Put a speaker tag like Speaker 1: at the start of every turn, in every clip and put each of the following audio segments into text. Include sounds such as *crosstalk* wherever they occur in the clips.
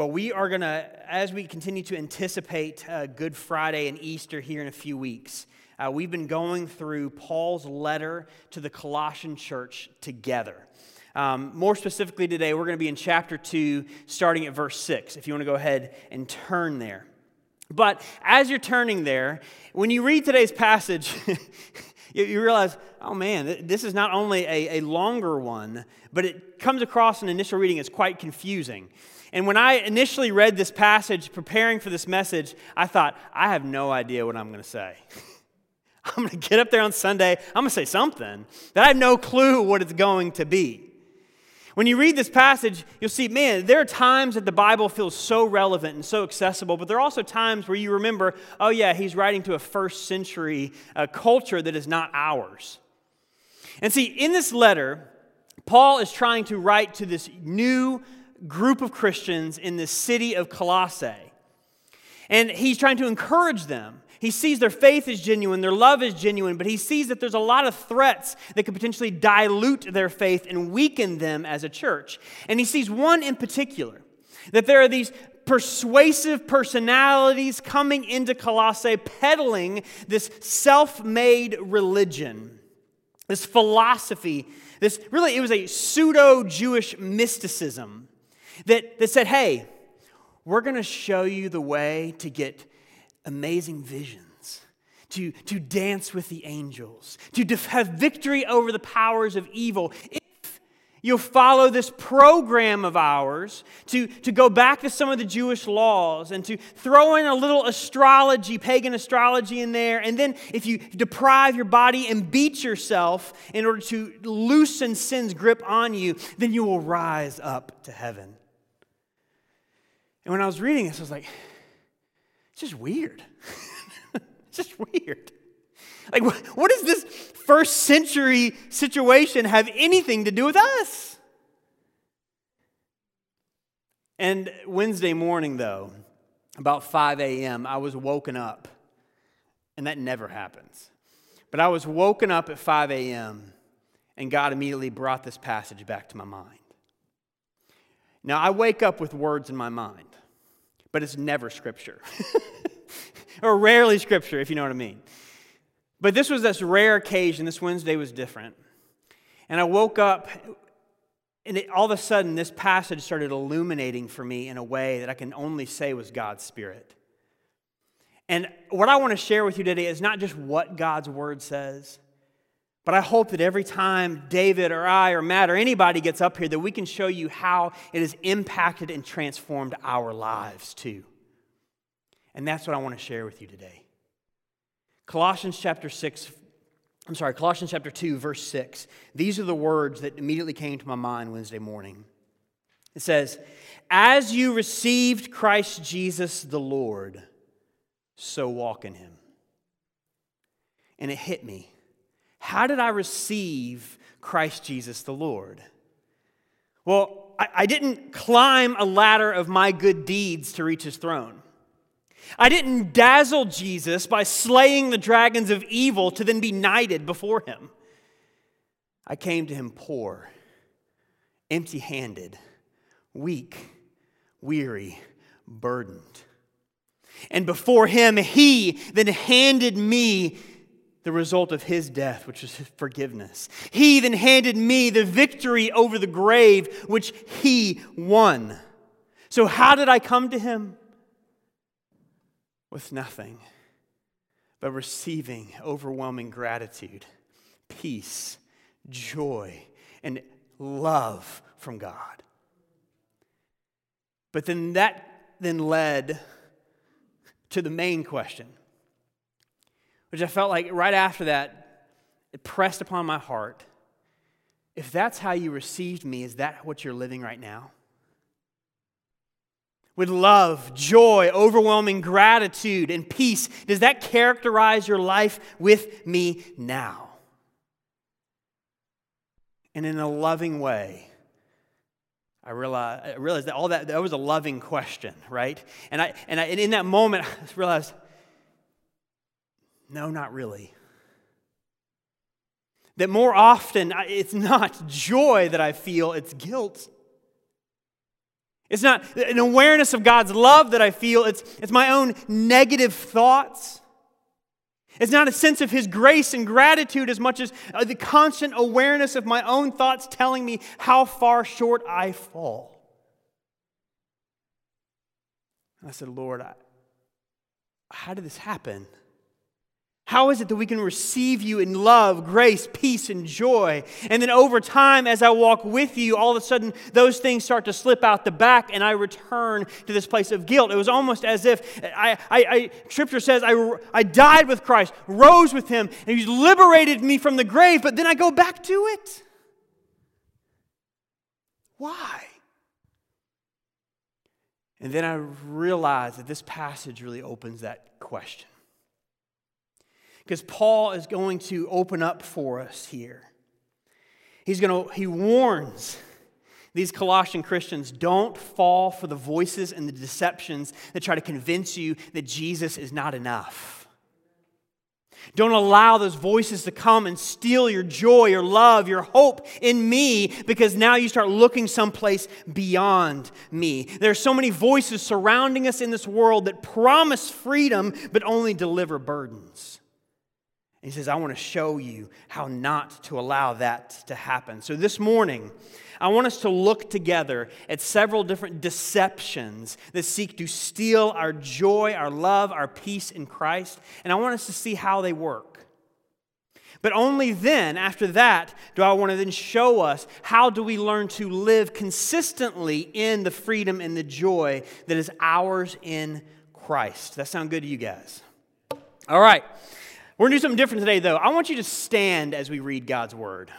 Speaker 1: Well, we are going to, as we continue to anticipate uh, Good Friday and Easter here in a few weeks, uh, we've been going through Paul's letter to the Colossian church together. Um, more specifically, today, we're going to be in chapter 2, starting at verse 6, if you want to go ahead and turn there. But as you're turning there, when you read today's passage, *laughs* you realize, oh man, this is not only a, a longer one, but it comes across in initial reading as quite confusing. And when I initially read this passage, preparing for this message, I thought, I have no idea what I'm going to say. *laughs* I'm going to get up there on Sunday, I'm going to say something that I have no clue what it's going to be. When you read this passage, you'll see, man, there are times that the Bible feels so relevant and so accessible, but there are also times where you remember, oh, yeah, he's writing to a first century uh, culture that is not ours. And see, in this letter, Paul is trying to write to this new group of Christians in the city of Colossae. And he's trying to encourage them. He sees their faith is genuine, their love is genuine, but he sees that there's a lot of threats that could potentially dilute their faith and weaken them as a church. And he sees one in particular that there are these persuasive personalities coming into Colossae peddling this self made religion, this philosophy, this really, it was a pseudo Jewish mysticism that, that said, hey, we're going to show you the way to get amazing visions, to, to dance with the angels, to def- have victory over the powers of evil. If you'll follow this program of ours to, to go back to some of the Jewish laws and to throw in a little astrology, pagan astrology in there, and then if you deprive your body and beat yourself in order to loosen sin's grip on you, then you will rise up to heaven. And when I was reading this, I was like, it's just weird. *laughs* it's just weird. Like, what does this first century situation have anything to do with us? And Wednesday morning, though, about 5 a.m., I was woken up. And that never happens. But I was woken up at 5 a.m., and God immediately brought this passage back to my mind. Now, I wake up with words in my mind but it's never scripture. *laughs* or rarely scripture, if you know what I mean. But this was this rare occasion. This Wednesday was different. And I woke up, and it, all of a sudden, this passage started illuminating for me in a way that I can only say was God's Spirit. And what I want to share with you today is not just what God's Word says, but I hope that every time David or I or Matt or anybody gets up here, that we can show you how it has impacted and transformed our lives too. And that's what I want to share with you today. Colossians chapter 6, I'm sorry, Colossians chapter 2, verse 6. These are the words that immediately came to my mind Wednesday morning. It says, As you received Christ Jesus the Lord, so walk in him. And it hit me how did I receive Christ Jesus the Lord? Well, I, I didn't climb a ladder of my good deeds to reach his throne. I didn't dazzle Jesus by slaying the dragons of evil to then be knighted before him. I came to him poor, empty handed, weak, weary, burdened. And before him, he then handed me the result of his death, which is forgiveness. He then handed me the victory over the grave, which he won. So, how did I come to him? With nothing but receiving overwhelming gratitude, peace, joy, and love from God. But then that then led to the main question which I felt like right after that, it pressed upon my heart. If that's how you received me, is that what you're living right now? With love, joy, overwhelming gratitude, and peace, does that characterize your life with me now? And in a loving way, I realized, I realized that all that, that was a loving question, right? And, I, and, I, and in that moment, *laughs* I realized no, not really. That more often it's not joy that I feel, it's guilt. It's not an awareness of God's love that I feel, it's, it's my own negative thoughts. It's not a sense of His grace and gratitude as much as uh, the constant awareness of my own thoughts telling me how far short I fall. And I said, Lord, I, how did this happen? How is it that we can receive you in love, grace, peace, and joy? And then over time, as I walk with you, all of a sudden those things start to slip out the back and I return to this place of guilt. It was almost as if I, I, I Scripture says, I, I died with Christ, rose with him, and he's liberated me from the grave, but then I go back to it. Why? And then I realized that this passage really opens that question. Because Paul is going to open up for us here. He's going to, he warns these Colossian Christians don't fall for the voices and the deceptions that try to convince you that Jesus is not enough. Don't allow those voices to come and steal your joy, your love, your hope in me because now you start looking someplace beyond me. There are so many voices surrounding us in this world that promise freedom but only deliver burdens. He says, I want to show you how not to allow that to happen. So this morning, I want us to look together at several different deceptions that seek to steal our joy, our love, our peace in Christ. And I want us to see how they work. But only then, after that, do I want to then show us how do we learn to live consistently in the freedom and the joy that is ours in Christ. That sound good to you guys? All right. We're going to do something different today, though. I want you to stand as we read God's word.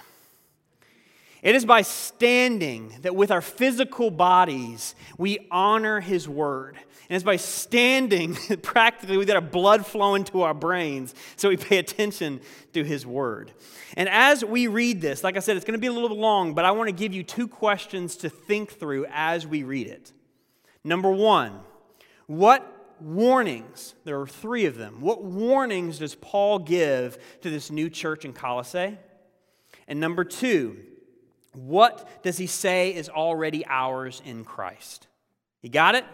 Speaker 1: It is by standing that with our physical bodies we honor His word. And it's by standing, *laughs* practically, we got our blood flowing to our brains so we pay attention to His word. And as we read this, like I said, it's going to be a little long, but I want to give you two questions to think through as we read it. Number one, what warnings, there are three of them, what warnings does Paul give to this new church in Colossae? And number two, what does he say is already ours in Christ? You got it?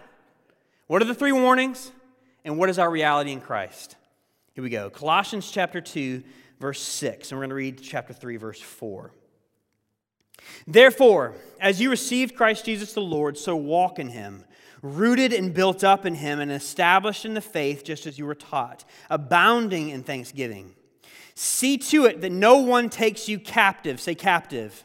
Speaker 1: What are the three warnings? And what is our reality in Christ? Here we go. Colossians chapter 2, verse 6. And we're going to read chapter 3, verse 4. Therefore, as you received Christ Jesus the Lord, so walk in him rooted and built up in him and established in the faith just as you were taught, abounding in thanksgiving. See to it that no one takes you captive, say captive,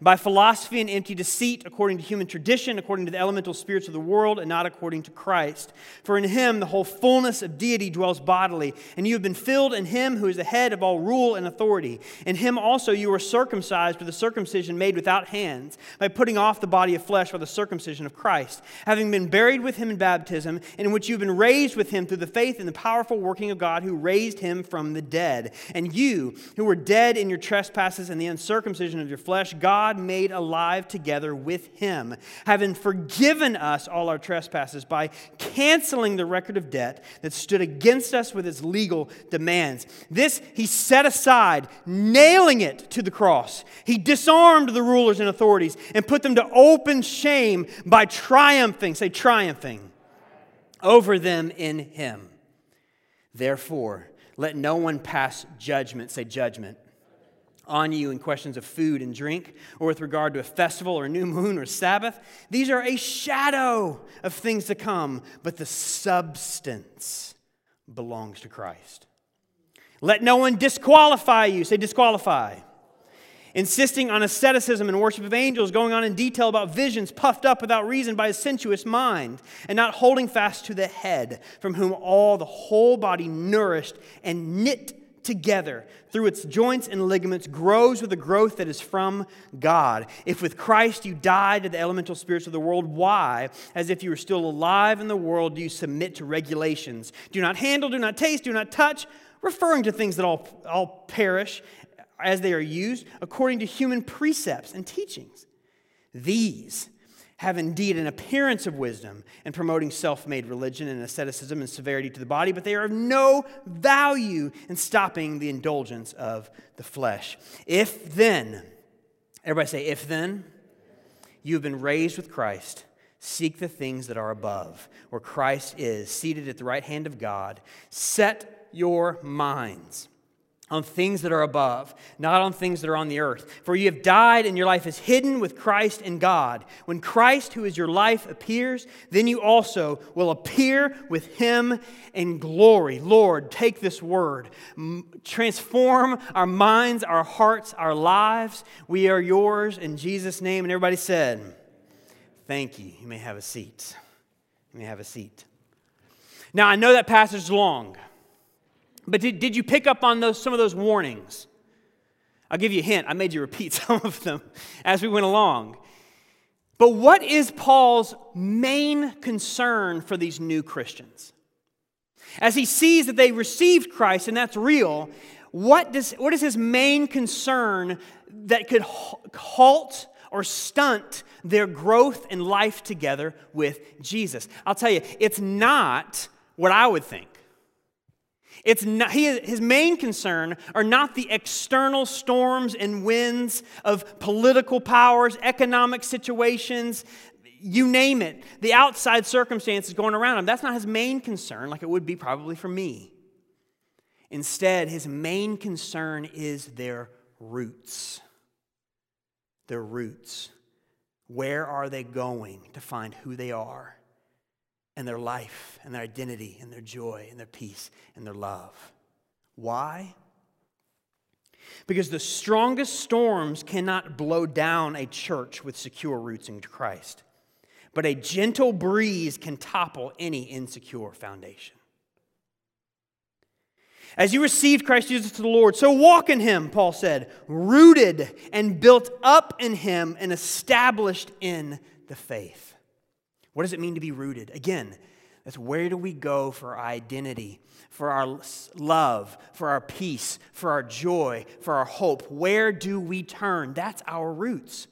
Speaker 1: by philosophy and empty deceit, according to human tradition, according to the elemental spirits of the world, and not according to Christ. For in him the whole fullness of deity dwells bodily, and you have been filled in him who is the head of all rule and authority. In him also you were circumcised with a circumcision made without hands, by putting off the body of flesh by the circumcision of Christ, having been buried with him in baptism, in which you have been raised with him through the faith in the powerful working of God who raised him from the dead. And you, who were dead in your trespasses and the uncircumcision of your flesh, God God made alive together with him, having forgiven us all our trespasses by canceling the record of debt that stood against us with its legal demands. This he set aside, nailing it to the cross. He disarmed the rulers and authorities and put them to open shame by triumphing, say, triumphing over them in him. Therefore, let no one pass judgment, say, judgment on you in questions of food and drink, or with regard to a festival or a new moon or Sabbath. These are a shadow of things to come, but the substance belongs to Christ. Let no one disqualify you. Say, disqualify. Insisting on asceticism and worship of angels, going on in detail about visions, puffed up without reason by a sensuous mind, and not holding fast to the head, from whom all the whole body nourished and knit together through its joints and ligaments grows with a growth that is from God. If with Christ you died to the elemental spirits of the world, why, as if you were still alive in the world, do you submit to regulations? Do not handle, do not taste, do not touch, referring to things that all, all perish as they are used according to human precepts and teachings. These have indeed an appearance of wisdom in promoting self made religion and asceticism and severity to the body, but they are of no value in stopping the indulgence of the flesh. If then, everybody say, if then, you have been raised with Christ, Seek the things that are above, where Christ is, seated at the right hand of God. Set your minds on things that are above, not on things that are on the earth. For you have died, and your life is hidden with Christ in God. When Christ, who is your life, appears, then you also will appear with him in glory. Lord, take this word, transform our minds, our hearts, our lives. We are yours in Jesus' name. And everybody said, Thank you. You may have a seat. You may have a seat. Now, I know that passage is long, but did, did you pick up on those, some of those warnings? I'll give you a hint. I made you repeat *laughs* some of them as we went along. But what is Paul's main concern for these new Christians? As he sees that they received Christ and that's real, what, does, what is his main concern that could halt or stunt their growth and life together with Jesus. I'll tell you, it's not what I would think. It's not, he, his main concern are not the external storms and winds of political powers, economic situations, you name it, the outside circumstances going around him. That's not his main concern, like it would be probably for me. Instead, his main concern is their roots their roots. Where are they going to find who they are and their life and their identity and their joy and their peace and their love? Why? Because the strongest storms cannot blow down a church with secure roots in Christ, but a gentle breeze can topple any insecure foundation. As you received Christ Jesus to the Lord, so walk in him, Paul said, rooted and built up in him and established in the faith. What does it mean to be rooted? Again, that's where do we go for identity, for our love, for our peace, for our joy, for our hope? Where do we turn? That's our roots.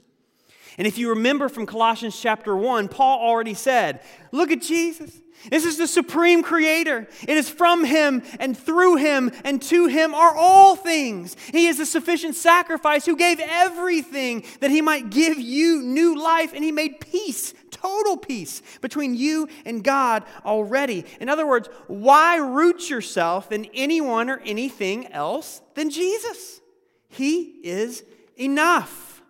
Speaker 1: And if you remember from Colossians chapter 1, Paul already said, Look at Jesus. This is the supreme creator. It is from him and through him and to him are all things. He is a sufficient sacrifice who gave everything that he might give you new life, and he made peace, total peace, between you and God already. In other words, why root yourself in anyone or anything else than Jesus? He is enough.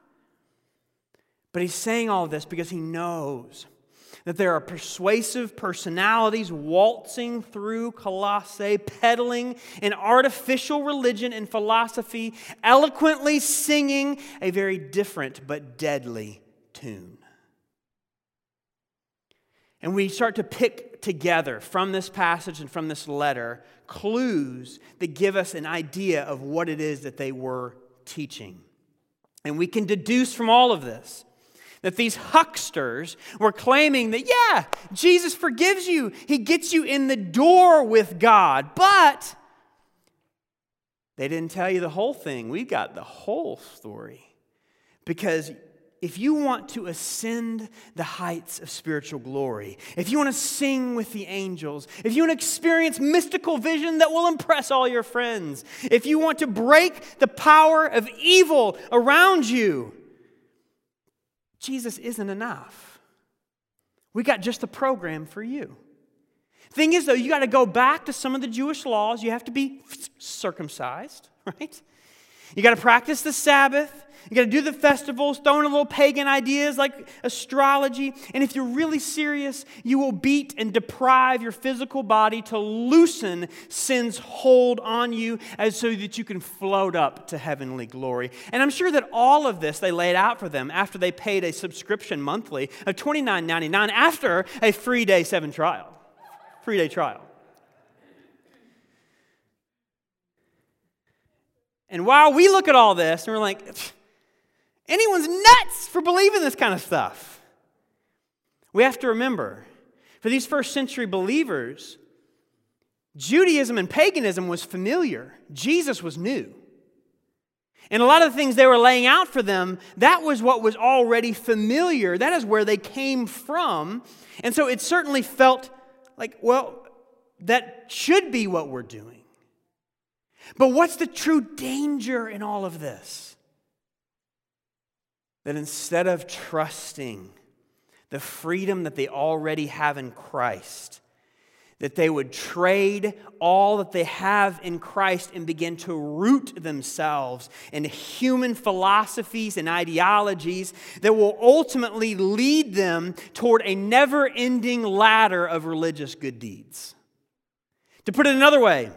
Speaker 1: But he's saying all this because he knows that there are persuasive personalities waltzing through Colossae, peddling an artificial religion and philosophy, eloquently singing a very different but deadly tune. And we start to pick together from this passage and from this letter clues that give us an idea of what it is that they were teaching. And we can deduce from all of this that these hucksters were claiming that, yeah, Jesus forgives you, He gets you in the door with God, but they didn't tell you the whole thing. We got the whole story. Because if you want to ascend the heights of spiritual glory, if you want to sing with the angels, if you want to experience mystical vision that will impress all your friends, if you want to break the power of evil around you, Jesus isn't enough. We got just the program for you. Thing is, though, you got to go back to some of the Jewish laws. You have to be circumcised, *laughs* right? You got to practice the Sabbath. You got to do the festivals, throw in a little pagan ideas like astrology. And if you're really serious, you will beat and deprive your physical body to loosen sin's hold on you as so that you can float up to heavenly glory. And I'm sure that all of this they laid out for them after they paid a subscription monthly of $29.99 after a free day seven trial. Free day trial. And while we look at all this and we're like, Anyone's nuts for believing this kind of stuff. We have to remember, for these first century believers, Judaism and paganism was familiar, Jesus was new. And a lot of the things they were laying out for them, that was what was already familiar. That is where they came from. And so it certainly felt like, well, that should be what we're doing. But what's the true danger in all of this? That instead of trusting the freedom that they already have in Christ, that they would trade all that they have in Christ and begin to root themselves in human philosophies and ideologies that will ultimately lead them toward a never ending ladder of religious good deeds. To put it another way,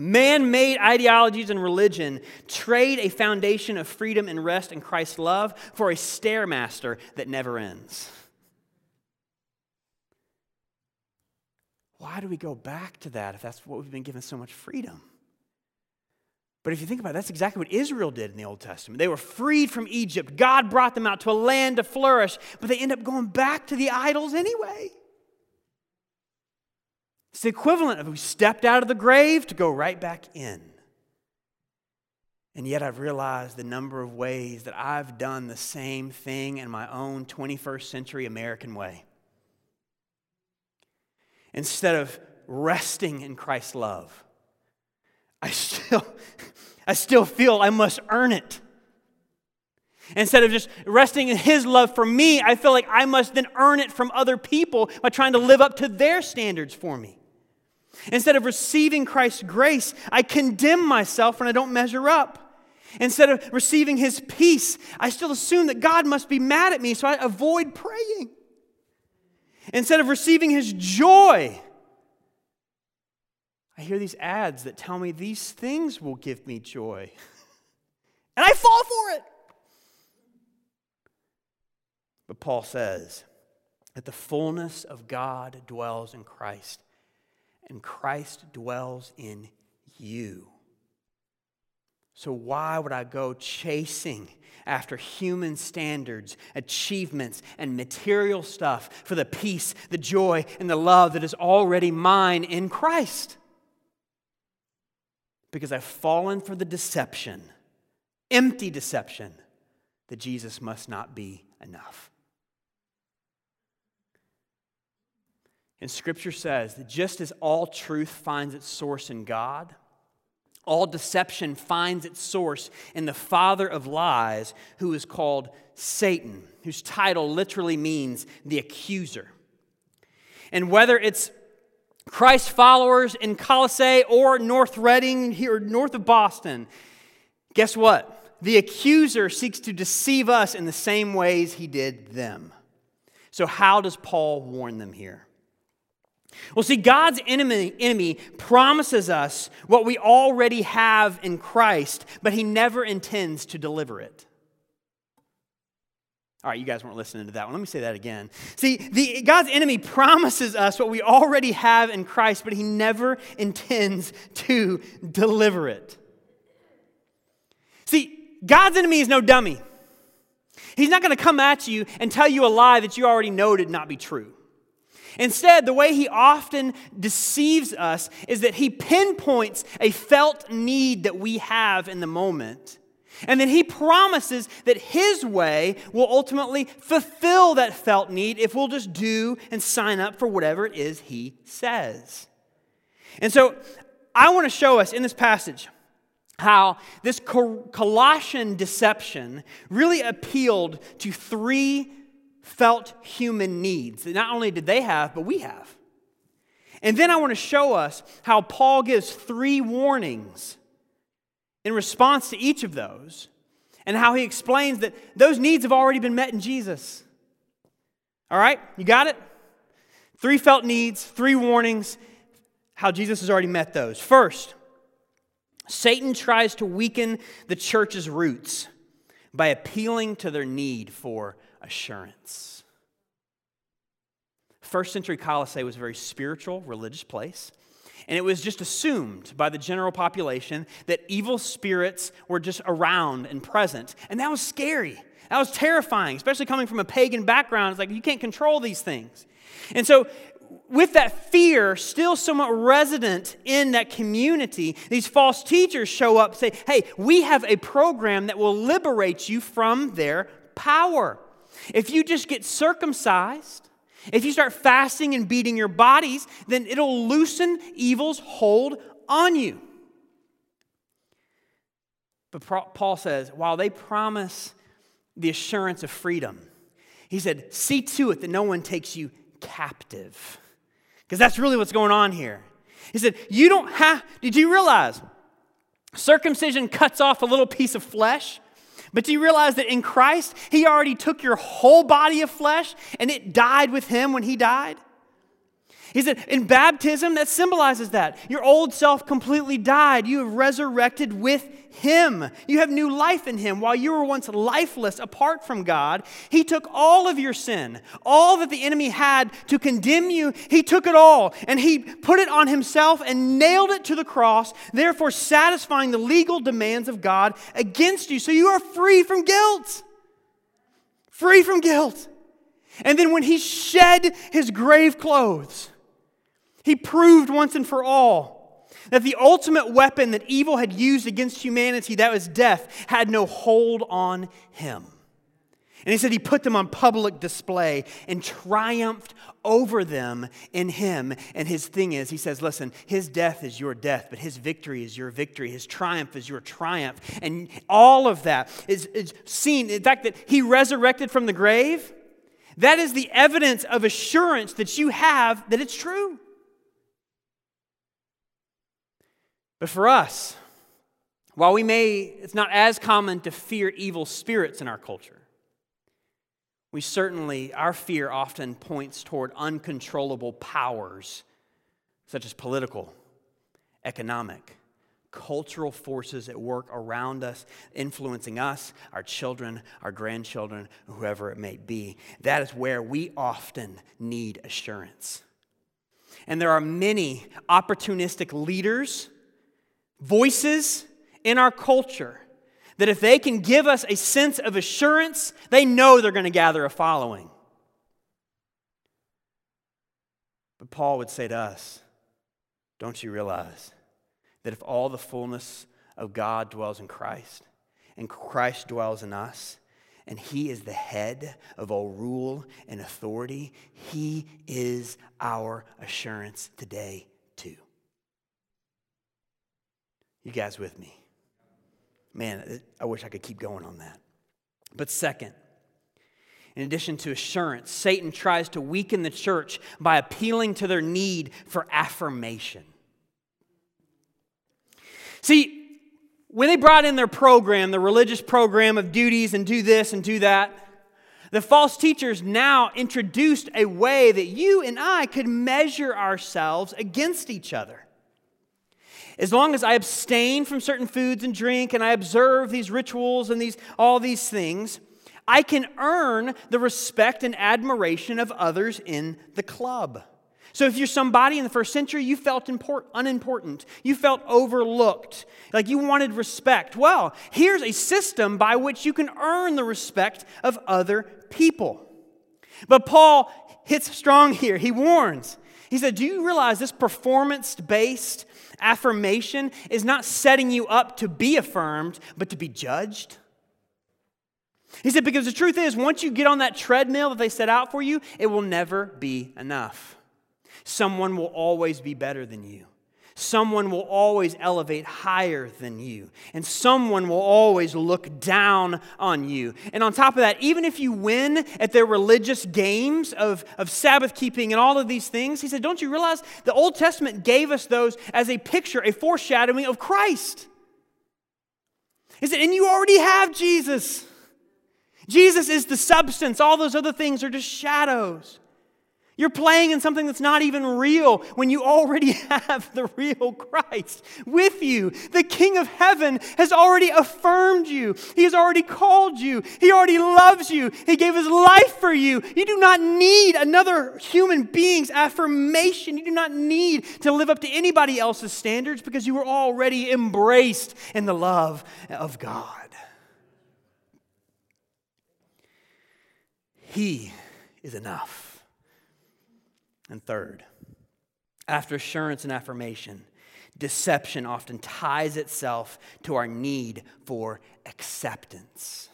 Speaker 1: Man made ideologies and religion trade a foundation of freedom and rest in Christ's love for a stairmaster that never ends. Why do we go back to that if that's what we've been given so much freedom? But if you think about it, that's exactly what Israel did in the Old Testament. They were freed from Egypt. God brought them out to a land to flourish, but they end up going back to the idols anyway. It's the equivalent of we stepped out of the grave to go right back in. And yet I've realized the number of ways that I've done the same thing in my own 21st century American way. Instead of resting in Christ's love, I still, *laughs* I still feel I must earn it. Instead of just resting in His love for me, I feel like I must then earn it from other people by trying to live up to their standards for me. Instead of receiving Christ's grace, I condemn myself when I don't measure up. Instead of receiving his peace, I still assume that God must be mad at me, so I avoid praying. Instead of receiving his joy, I hear these ads that tell me these things will give me joy. *laughs* and I fall for it. But Paul says that the fullness of God dwells in Christ and Christ dwells in you. So, why would I go chasing after human standards, achievements, and material stuff for the peace, the joy, and the love that is already mine in Christ? Because I've fallen for the deception, empty deception, that Jesus must not be enough. And Scripture says that just as all truth finds its source in God, all deception finds its source in the father of lies, who is called Satan, whose title literally means the accuser. And whether it's Christ followers in Colossae or North Reading here north of Boston, guess what? The accuser seeks to deceive us in the same ways he did them. So, how does Paul warn them here? Well, see, God's enemy, enemy promises us what we already have in Christ, but he never intends to deliver it. All right, you guys weren't listening to that one. Let me say that again. See, the, God's enemy promises us what we already have in Christ, but he never intends to deliver it. See, God's enemy is no dummy. He's not going to come at you and tell you a lie that you already know to not be true. Instead, the way he often deceives us is that he pinpoints a felt need that we have in the moment. And then he promises that his way will ultimately fulfill that felt need if we'll just do and sign up for whatever it is he says. And so I want to show us in this passage how this Colossian deception really appealed to three felt human needs that not only did they have, but we have. And then I want to show us how Paul gives three warnings in response to each of those, and how he explains that those needs have already been met in Jesus. All right, you got it? Three felt needs, three warnings, how Jesus has already met those. First, Satan tries to weaken the church's roots by appealing to their need for assurance. First century Colossae was a very spiritual, religious place. And it was just assumed by the general population that evil spirits were just around and present. And that was scary. That was terrifying, especially coming from a pagan background. It's like you can't control these things. And so, with that fear still somewhat resident in that community, these false teachers show up and say, Hey, we have a program that will liberate you from their power. If you just get circumcised, if you start fasting and beating your bodies, then it'll loosen evil's hold on you. But Paul says, while they promise the assurance of freedom, He said, See to it that no one takes you captive. Because that's really what's going on here. He said, You don't have, did you realize circumcision cuts off a little piece of flesh? But do you realize that in Christ, He already took your whole body of flesh and it died with Him when He died? He said, in baptism, that symbolizes that. Your old self completely died. You have resurrected with Him. You have new life in Him. While you were once lifeless apart from God, He took all of your sin, all that the enemy had to condemn you, He took it all and He put it on Himself and nailed it to the cross, therefore satisfying the legal demands of God against you. So you are free from guilt. Free from guilt. And then when He shed His grave clothes, he proved once and for all that the ultimate weapon that evil had used against humanity, that was death, had no hold on him. And he said he put them on public display and triumphed over them in him. And his thing is, he says, listen, his death is your death, but his victory is your victory. His triumph is your triumph. And all of that is, is seen. In fact, that he resurrected from the grave, that is the evidence of assurance that you have that it's true. But for us, while we may, it's not as common to fear evil spirits in our culture, we certainly, our fear often points toward uncontrollable powers, such as political, economic, cultural forces at work around us, influencing us, our children, our grandchildren, whoever it may be. That is where we often need assurance. And there are many opportunistic leaders voices in our culture that if they can give us a sense of assurance, they know they're going to gather a following. But Paul would say to us, Don't you realize that if all the fullness of God dwells in Christ, and Christ dwells in us, and He is the head of all rule and authority, He is our assurance today You guys with me? Man, I wish I could keep going on that. But second, in addition to assurance, Satan tries to weaken the church by appealing to their need for affirmation. See, when they brought in their program, the religious program of duties and do this and do that, the false teachers now introduced a way that you and I could measure ourselves against each other. As long as I abstain from certain foods and drink and I observe these rituals and these, all these things, I can earn the respect and admiration of others in the club. So, if you're somebody in the first century, you felt import, unimportant, you felt overlooked, like you wanted respect. Well, here's a system by which you can earn the respect of other people. But Paul hits strong here. He warns. He said, Do you realize this performance based affirmation is not setting you up to be affirmed, but to be judged. He said, because the truth is, once you get on that treadmill that they set out for you, it will never be enough. Someone will always be better than you. Someone will always elevate higher than you, and someone will always look down on you. And on top of that, even if you win at their religious games of, of Sabbath keeping and all of these things, he said, Don't you realize the Old Testament gave us those as a picture, a foreshadowing of Christ? He said, And you already have Jesus. Jesus is the substance, all those other things are just shadows. You're playing in something that's not even real when you already *laughs* have the real Christ with you. The King of heaven has already affirmed you, He has already called you, He already loves you, He gave His life for you. You do not need another human being's affirmation. You do not need to live up to anybody else's standards because you were already embraced in the love of God. He is enough. And third, after assurance and affirmation, deception often ties itself to our need for acceptance.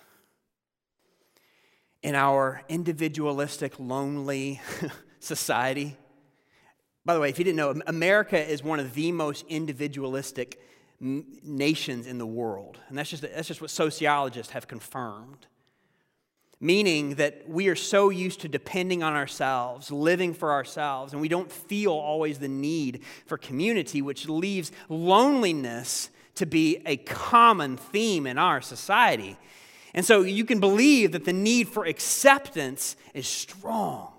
Speaker 1: In our individualistic, lonely *laughs* society, by the way, if you didn't know, America is one of the most individualistic nations in the world. And that's just, that's just what sociologists have confirmed. Meaning that we are so used to depending on ourselves, living for ourselves, and we don't feel always the need for community, which leaves loneliness to be a common theme in our society. And so you can believe that the need for acceptance is strong.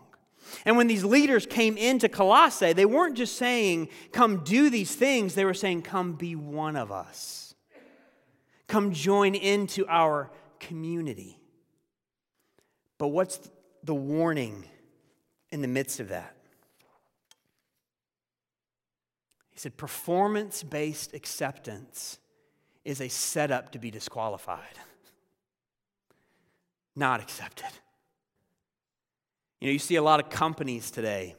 Speaker 1: And when these leaders came into Colossae, they weren't just saying, Come do these things, they were saying, Come be one of us. Come join into our community. But what's the warning in the midst of that? He said, Performance based acceptance is a setup to be disqualified, *laughs* not accepted. You know, you see a lot of companies today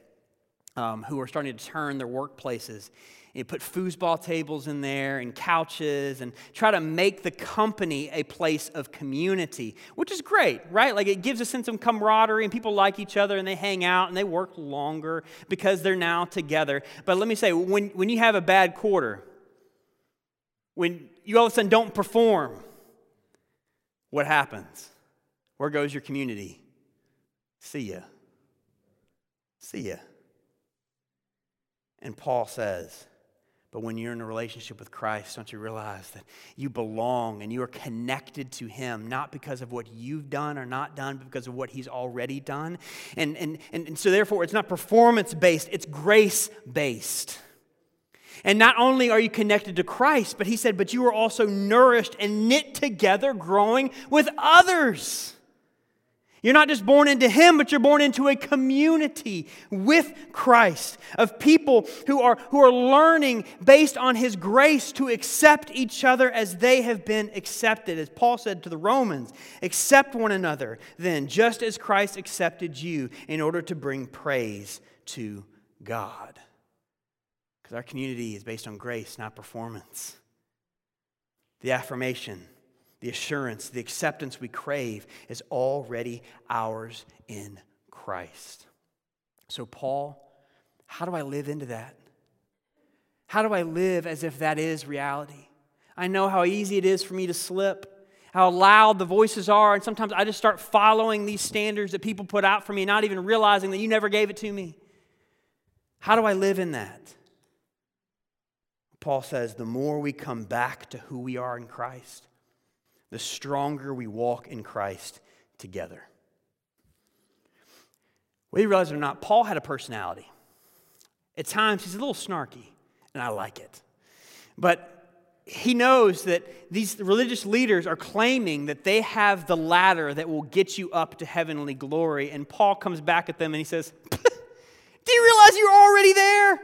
Speaker 1: um, who are starting to turn their workplaces you put foosball tables in there and couches and try to make the company a place of community, which is great, right? Like it gives a sense of camaraderie and people like each other and they hang out and they work longer because they're now together. But let me say, when, when you have a bad quarter, when you all of a sudden don't perform, what happens? Where goes your community? See ya. See ya. And Paul says, but when you're in a relationship with Christ, don't you realize that you belong and you are connected to Him, not because of what you've done or not done, but because of what He's already done? And, and, and, and so, therefore, it's not performance based, it's grace based. And not only are you connected to Christ, but He said, but you are also nourished and knit together, growing with others. You're not just born into Him, but you're born into a community with Christ of people who are, who are learning based on His grace to accept each other as they have been accepted. As Paul said to the Romans, accept one another then, just as Christ accepted you in order to bring praise to God. Because our community is based on grace, not performance. The affirmation the assurance, the acceptance we crave is already ours in Christ. So, Paul, how do I live into that? How do I live as if that is reality? I know how easy it is for me to slip, how loud the voices are, and sometimes I just start following these standards that people put out for me, not even realizing that you never gave it to me. How do I live in that? Paul says, the more we come back to who we are in Christ, the stronger we walk in Christ together. Whether you realize it or not, Paul had a personality. At times, he's a little snarky, and I like it. But he knows that these religious leaders are claiming that they have the ladder that will get you up to heavenly glory. And Paul comes back at them and he says, *laughs* Do you realize you're already there?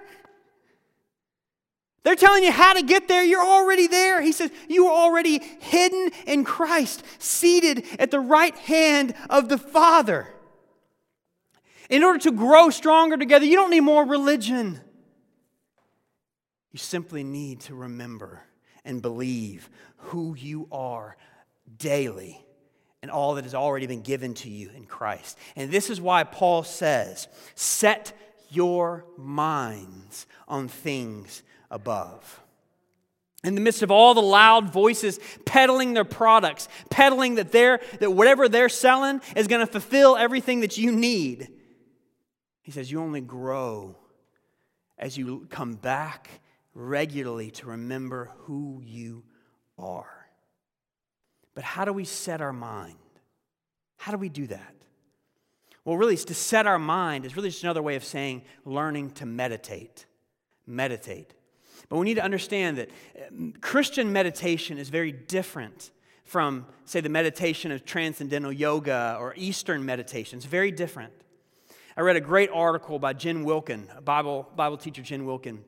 Speaker 1: They're telling you how to get there. You're already there. He says, You are already hidden in Christ, seated at the right hand of the Father. In order to grow stronger together, you don't need more religion. You simply need to remember and believe who you are daily and all that has already been given to you in Christ. And this is why Paul says, Set your minds on things above. In the midst of all the loud voices peddling their products, peddling that, they're, that whatever they're selling is going to fulfill everything that you need, he says, You only grow as you come back regularly to remember who you are. But how do we set our mind? How do we do that? Well, really, to set our mind is really just another way of saying learning to meditate. Meditate. But we need to understand that um, Christian meditation is very different from, say, the meditation of transcendental yoga or Eastern meditation. It's very different. I read a great article by Jen Wilkin, a Bible, Bible teacher, Jen Wilkin,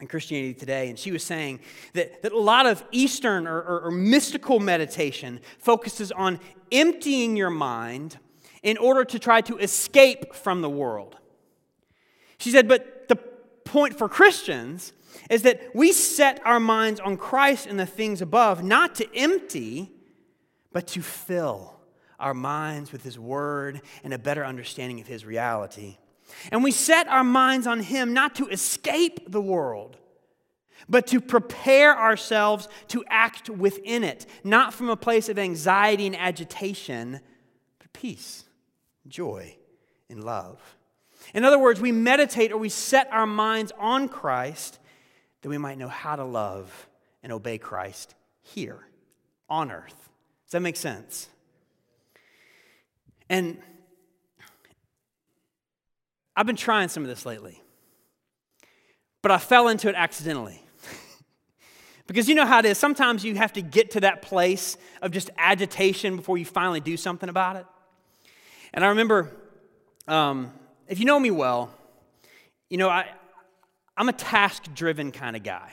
Speaker 1: in Christianity Today, and she was saying that, that a lot of Eastern or, or, or mystical meditation focuses on emptying your mind in order to try to escape from the world. She said, but the point for Christians is that we set our minds on Christ and the things above, not to empty, but to fill our minds with His Word and a better understanding of His reality. And we set our minds on Him not to escape the world, but to prepare ourselves to act within it, not from a place of anxiety and agitation, but peace, joy, and love. In other words, we meditate or we set our minds on Christ that we might know how to love and obey Christ here on earth. Does that make sense? And I've been trying some of this lately, but I fell into it accidentally. *laughs* because you know how it is. Sometimes you have to get to that place of just agitation before you finally do something about it. And I remember, um, if you know me well, you know, I, I'm a task driven kind of guy.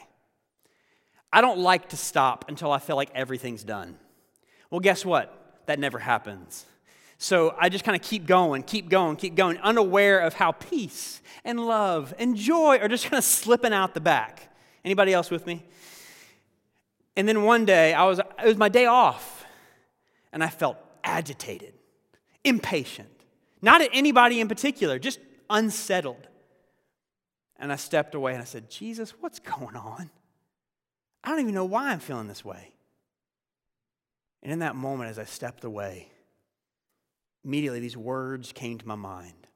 Speaker 1: I don't like to stop until I feel like everything's done. Well, guess what? That never happens. So I just kind of keep going, keep going, keep going, unaware of how peace and love and joy are just kind of slipping out the back. Anybody else with me? And then one day, I was, it was my day off, and I felt agitated, impatient. Not at anybody in particular, just unsettled. And I stepped away and I said, Jesus, what's going on? I don't even know why I'm feeling this way. And in that moment, as I stepped away, immediately these words came to my mind.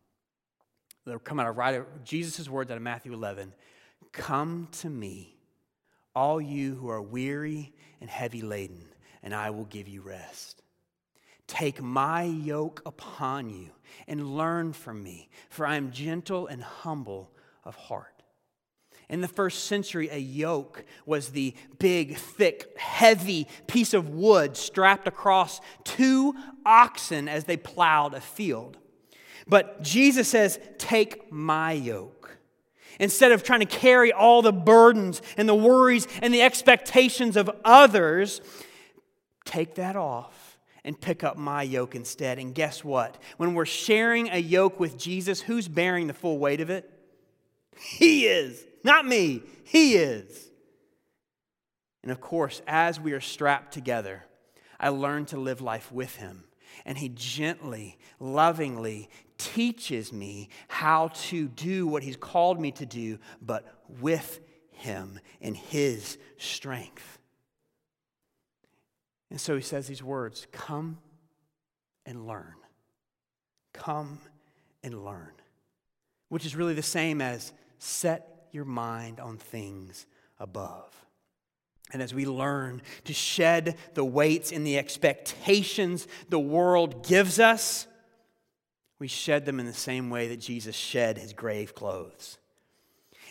Speaker 1: They were coming out of right Jesus' words out of Matthew 11. Come to me, all you who are weary and heavy laden, and I will give you rest. Take my yoke upon you and learn from me, for I am gentle and humble of heart. In the first century, a yoke was the big, thick, heavy piece of wood strapped across two oxen as they plowed a field. But Jesus says, Take my yoke. Instead of trying to carry all the burdens and the worries and the expectations of others, take that off and pick up my yoke instead. And guess what? When we're sharing a yoke with Jesus, who's bearing the full weight of it? He is, not me. He is. And of course, as we are strapped together, I learn to live life with Him. And He gently, lovingly teaches me how to do what He's called me to do, but with Him in His strength. And so He says these words Come and learn. Come and learn. Which is really the same as set your mind on things above. And as we learn to shed the weights and the expectations the world gives us, we shed them in the same way that Jesus shed his grave clothes.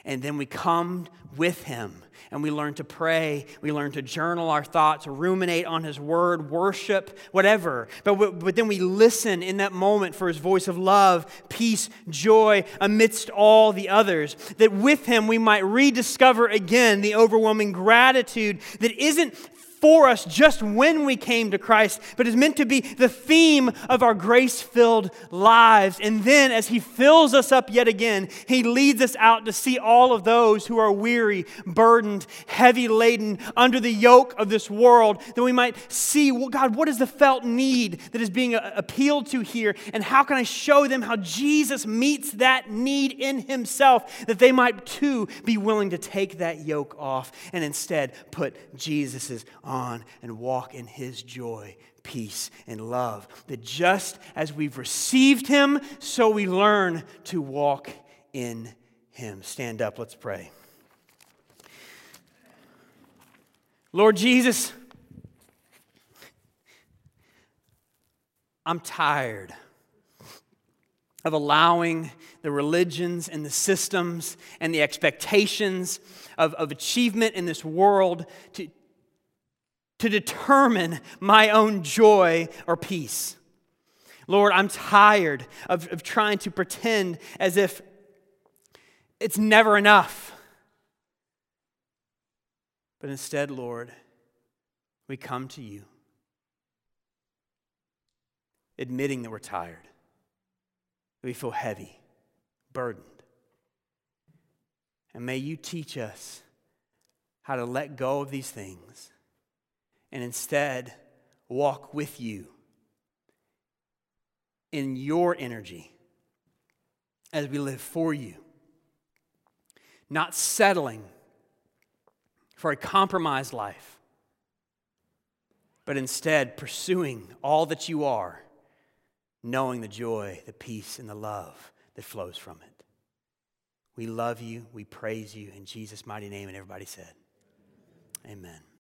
Speaker 1: And then we come with him and we learn to pray. We learn to journal our thoughts, ruminate on his word, worship, whatever. But, but then we listen in that moment for his voice of love, peace, joy amidst all the others. That with him we might rediscover again the overwhelming gratitude that isn't for us just when we came to Christ, but is meant to be the theme of our grace filled lives. And then, as He fills us up yet again, He leads us out to see all of those who are weary, burdened, heavy laden, under the yoke of this world, that we might see, well, God, what is the felt need that is being uh, appealed to here? And how can I show them how Jesus meets that need in Himself, that they might too be willing to take that yoke off and instead put Jesus's on and walk in his joy, peace, and love. That just as we've received him, so we learn to walk in him. Stand up, let's pray. Lord Jesus, I'm tired of allowing the religions and the systems and the expectations of, of achievement in this world to, to determine my own joy or peace. Lord, I'm tired of, of trying to pretend as if it's never enough. But instead, Lord, we come to you, admitting that we're tired, that we feel heavy, burdened. And may you teach us how to let go of these things and instead walk with you in your energy as we live for you, not settling for a compromised life, but instead pursuing all that you are knowing the joy, the peace, and the love that flows from it. We love you. We praise you in Jesus' mighty name. And everybody said, Amen.